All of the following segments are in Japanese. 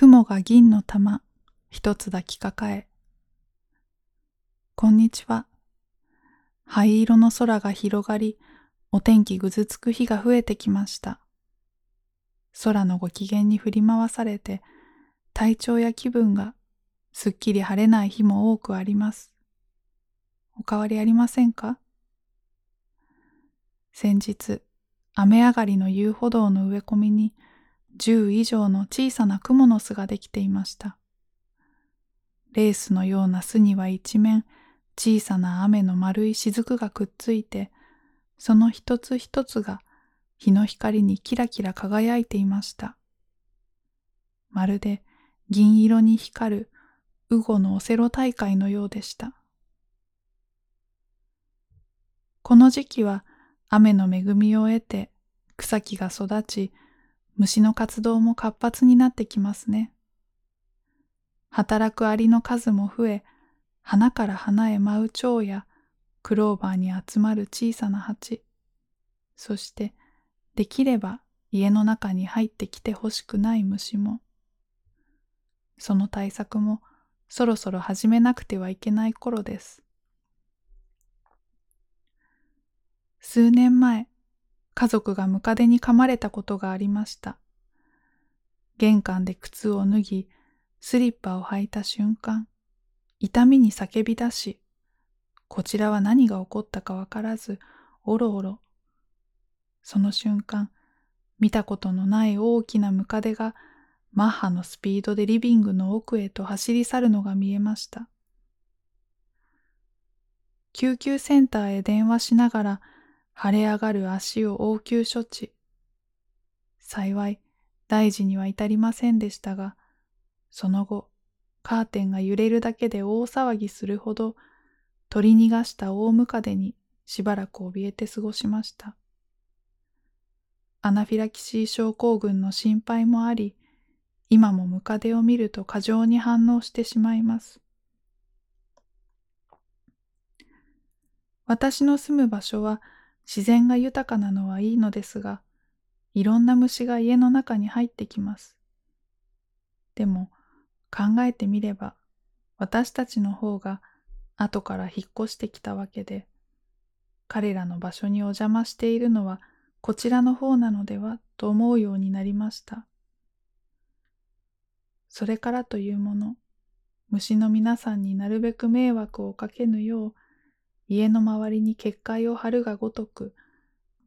雲が銀の玉一つ抱きかかえ。こんにちは。灰色の空が広がり、お天気ぐずつく日が増えてきました。空のご機嫌に振り回されて、体調や気分がすっきり晴れない日も多くあります。お変わりありませんか？先日、雨上がりの遊歩道の植え込みに10以上の小さな蜘蛛の巣ができていました。レースのような巣には一面小さな雨の丸い雫がくっついて、その一つ一つが日の光にキラキラ輝いていました。まるで銀色に光るウゴのオセロ大会のようでした。この時期は雨の恵みを得て草木が育ち、虫の活動も活発になってきますね。働くアリの数も増え、花から花へ舞う蝶やクローバーに集まる小さな蜂、そしてできれば家の中に入ってきてほしくない虫も、その対策もそろそろ始めなくてはいけない頃です。数年前、家族がムカデに噛まれたことがありました。玄関で靴を脱ぎ、スリッパを履いた瞬間、痛みに叫び出し、こちらは何が起こったかわからず、おろおろ。その瞬間、見たことのない大きなムカデがマッハのスピードでリビングの奥へと走り去るのが見えました。救急センターへ電話しながら腫れ上がる足を応急処置。幸い大事には至りませんでしたが、その後、カーテンが揺れるだけで大騒ぎするほど取り逃がした大ムカデにしばらく怯えて過ごしました。アナフィラキシー症候群の心配もあり、今もムカデを見ると過剰に反応してしまいます。私の住む場所は自然が豊かなのはいいのですが、いろんな虫が家の中に入ってきます。でも考えてみれば私たちの方が後から引っ越してきたわけで、彼らの場所にお邪魔しているのはこちらの方なのではと思うようになりました。それからというもの、虫の皆さんになるべく迷惑をかけぬよう、家の周りに結界を張るがごとく、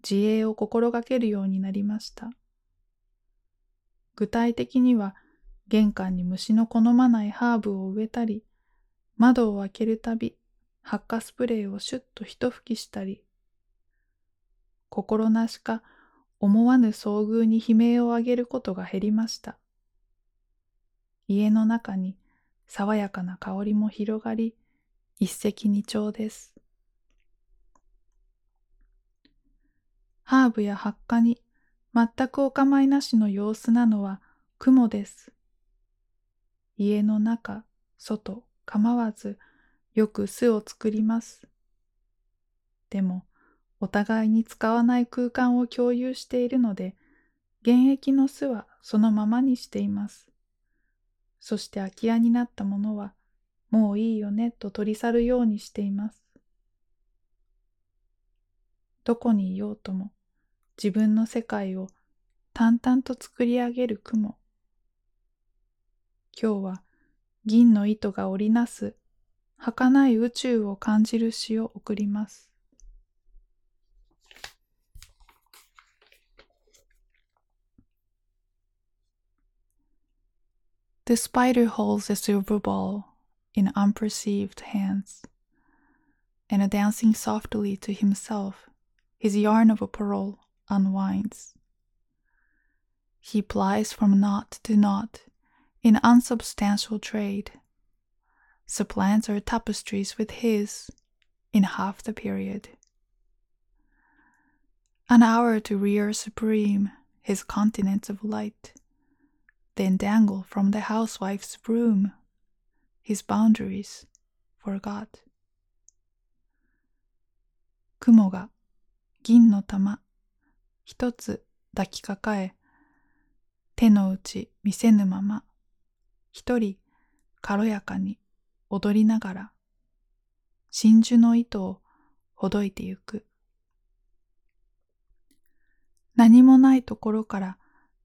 自衛を心がけるようになりました。具体的には、玄関に虫の好まないハーブを植えたり、窓を開けるたび、発火スプレーをシュッと一吹きしたり、心なしか思わぬ遭遇に悲鳴を上げることが減りました。家の中に爽やかな香りも広がり、一石二鳥です。ハーブや発火に全くお構いなしの様子なのは雲です。家の中、外、構わずよく巣を作ります。でも、お互いに使わない空間を共有しているので、現役の巣はそのままにしています。そして空き家になったものは、もういいよねと取り去るようにしています。どこにいようとも、自分の世界を淡々と作り上げる雲。今日は銀の糸が織りなす儚い宇宙を感じる詩を送ります。The spider holds a silver ball in unperceived hands, and dancing softly to himself, his yarn of a pearl unwinds. He plies from knot to knot in unsubstantial trade, supplants our tapestries with his in half the period. An hour to rear supreme his continents of light, then dangle from the housewife's broom his boundaries forgot. 雲が銀の玉一つ抱きかかえ手の内見せぬまま一人軽やかに踊りながら真珠の糸をほどいてゆく。何もないところから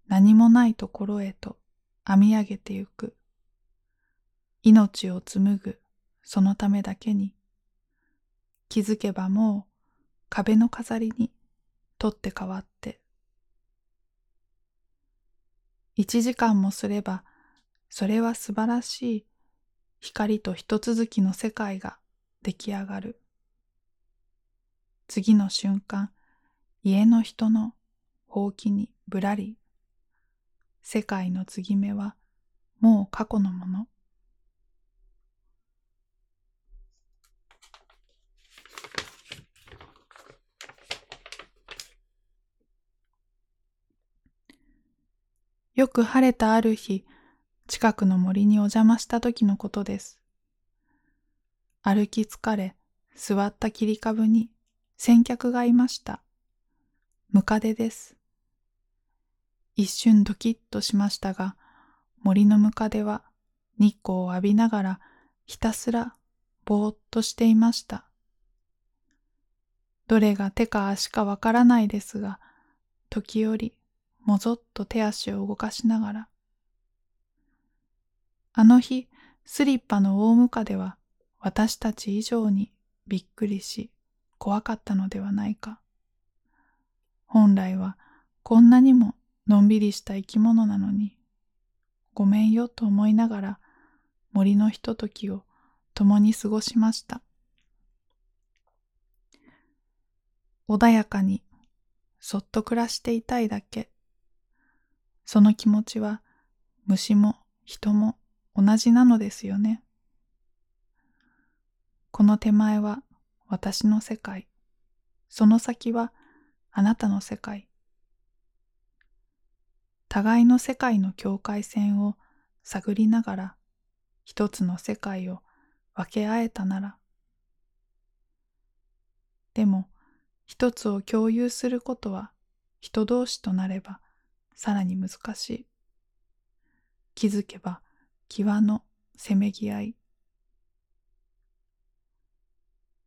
何もないところへと編み上げてゆく。命を紡ぐそのためだけに気づけばもう壁の飾りに取って変わって。一時間もすればそれは素晴らしい光と一続きの世界が出来上がる。次の瞬間家の人のほうきにぶらり。世界の継ぎ目はもう過去のもの。よく晴れたある日、近くの森にお邪魔した時のことです。歩き疲れ、座った切り株に先客がいました。ムカデです。一瞬ドキッとしましたが、森のムカデは日光を浴びながらひたすらぼーっとしていました。どれが手か足かわからないですが、時折もぞっと手足を動かしながら。あの日、スリッパの大ムカデは私たち以上にびっくりし怖かったのではないか。本来はこんなにものんびりした生き物なのに、ごめんよと思いながら森のひとときを共に過ごしました。穏やかにそっと暮らしていたいだけ。その気持ちは虫も人も同じなのですよね。この手前は私の世界。その先はあなたの世界。互いの世界の境界線を探りながら一つの世界を分け合えたなら。でも一つを共有することは人同士となればさらに難しい。気づけば際のせめぎ合い。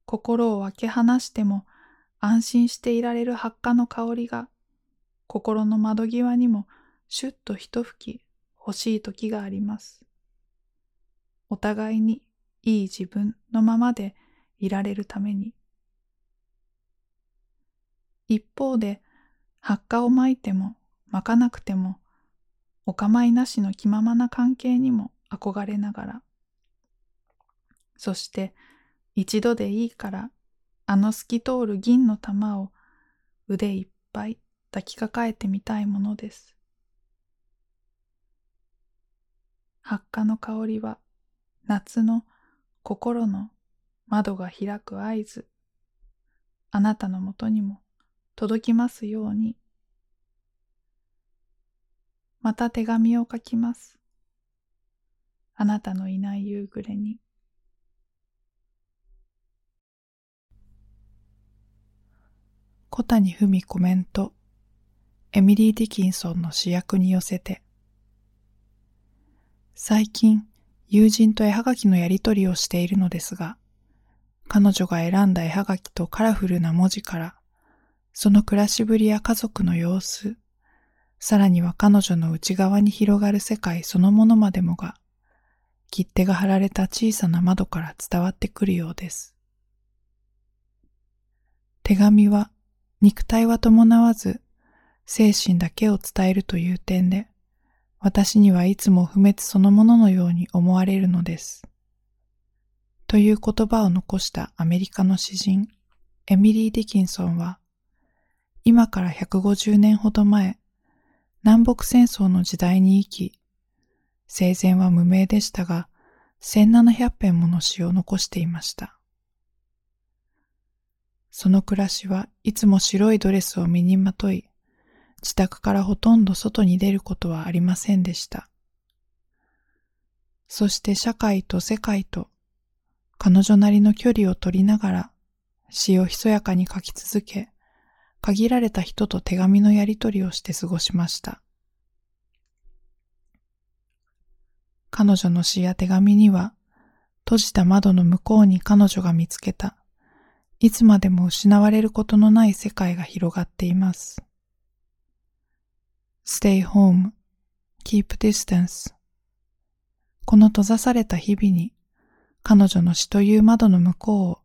心を分け離しても安心していられる発火の香りが心の窓際にもシュッと一吹き欲しい時があります。お互いにいい自分のままでいられるために。一方で発火をまいてもまかなくてもお構いなしの気ままな関係にも憧れながら。そして一度でいいからあの透き通る銀の玉を腕いっぱい抱きかかえてみたいものです。発火の香りは夏の心の窓が開く合図。あなたのもとにも届きますように。また手紙を書きます。あなたのいない夕暮れに。小谷文コメント。エミリー・ディキンソンの主役に寄せて。最近、友人と絵はがきのやりとりをしているのですが、彼女が選んだ絵はがきとカラフルな文字から、その暮らしぶりや家族の様子、さらには彼女の内側に広がる世界そのものまでもが、切手が貼られた小さな窓から伝わってくるようです。手紙は肉体は伴わず精神だけを伝えるという点で、私にはいつも不滅そのもののように思われるのです。という言葉を残したアメリカの詩人、エミリー・ディキンソンは、今から150年ほど前、南北戦争の時代に生き、生前は無名でしたが、1700編もの詩を残していました。その暮らしはいつも白いドレスを身にまとい、自宅からほとんど外に出ることはありませんでした。そして社会と世界と彼女なりの距離を取りながら詩をひそやかに書き続け、限られた人と手紙のやり取りをして過ごしました。彼女の詩や手紙には、閉じた窓の向こうに彼女が見つけた、いつまでも失われることのない世界が広がっています。Stay home, keep distance この閉ざされた日々に彼女の死という窓の向こうを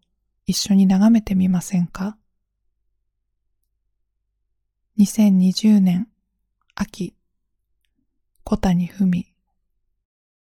一緒に眺めてみませんか？2020年秋小谷文。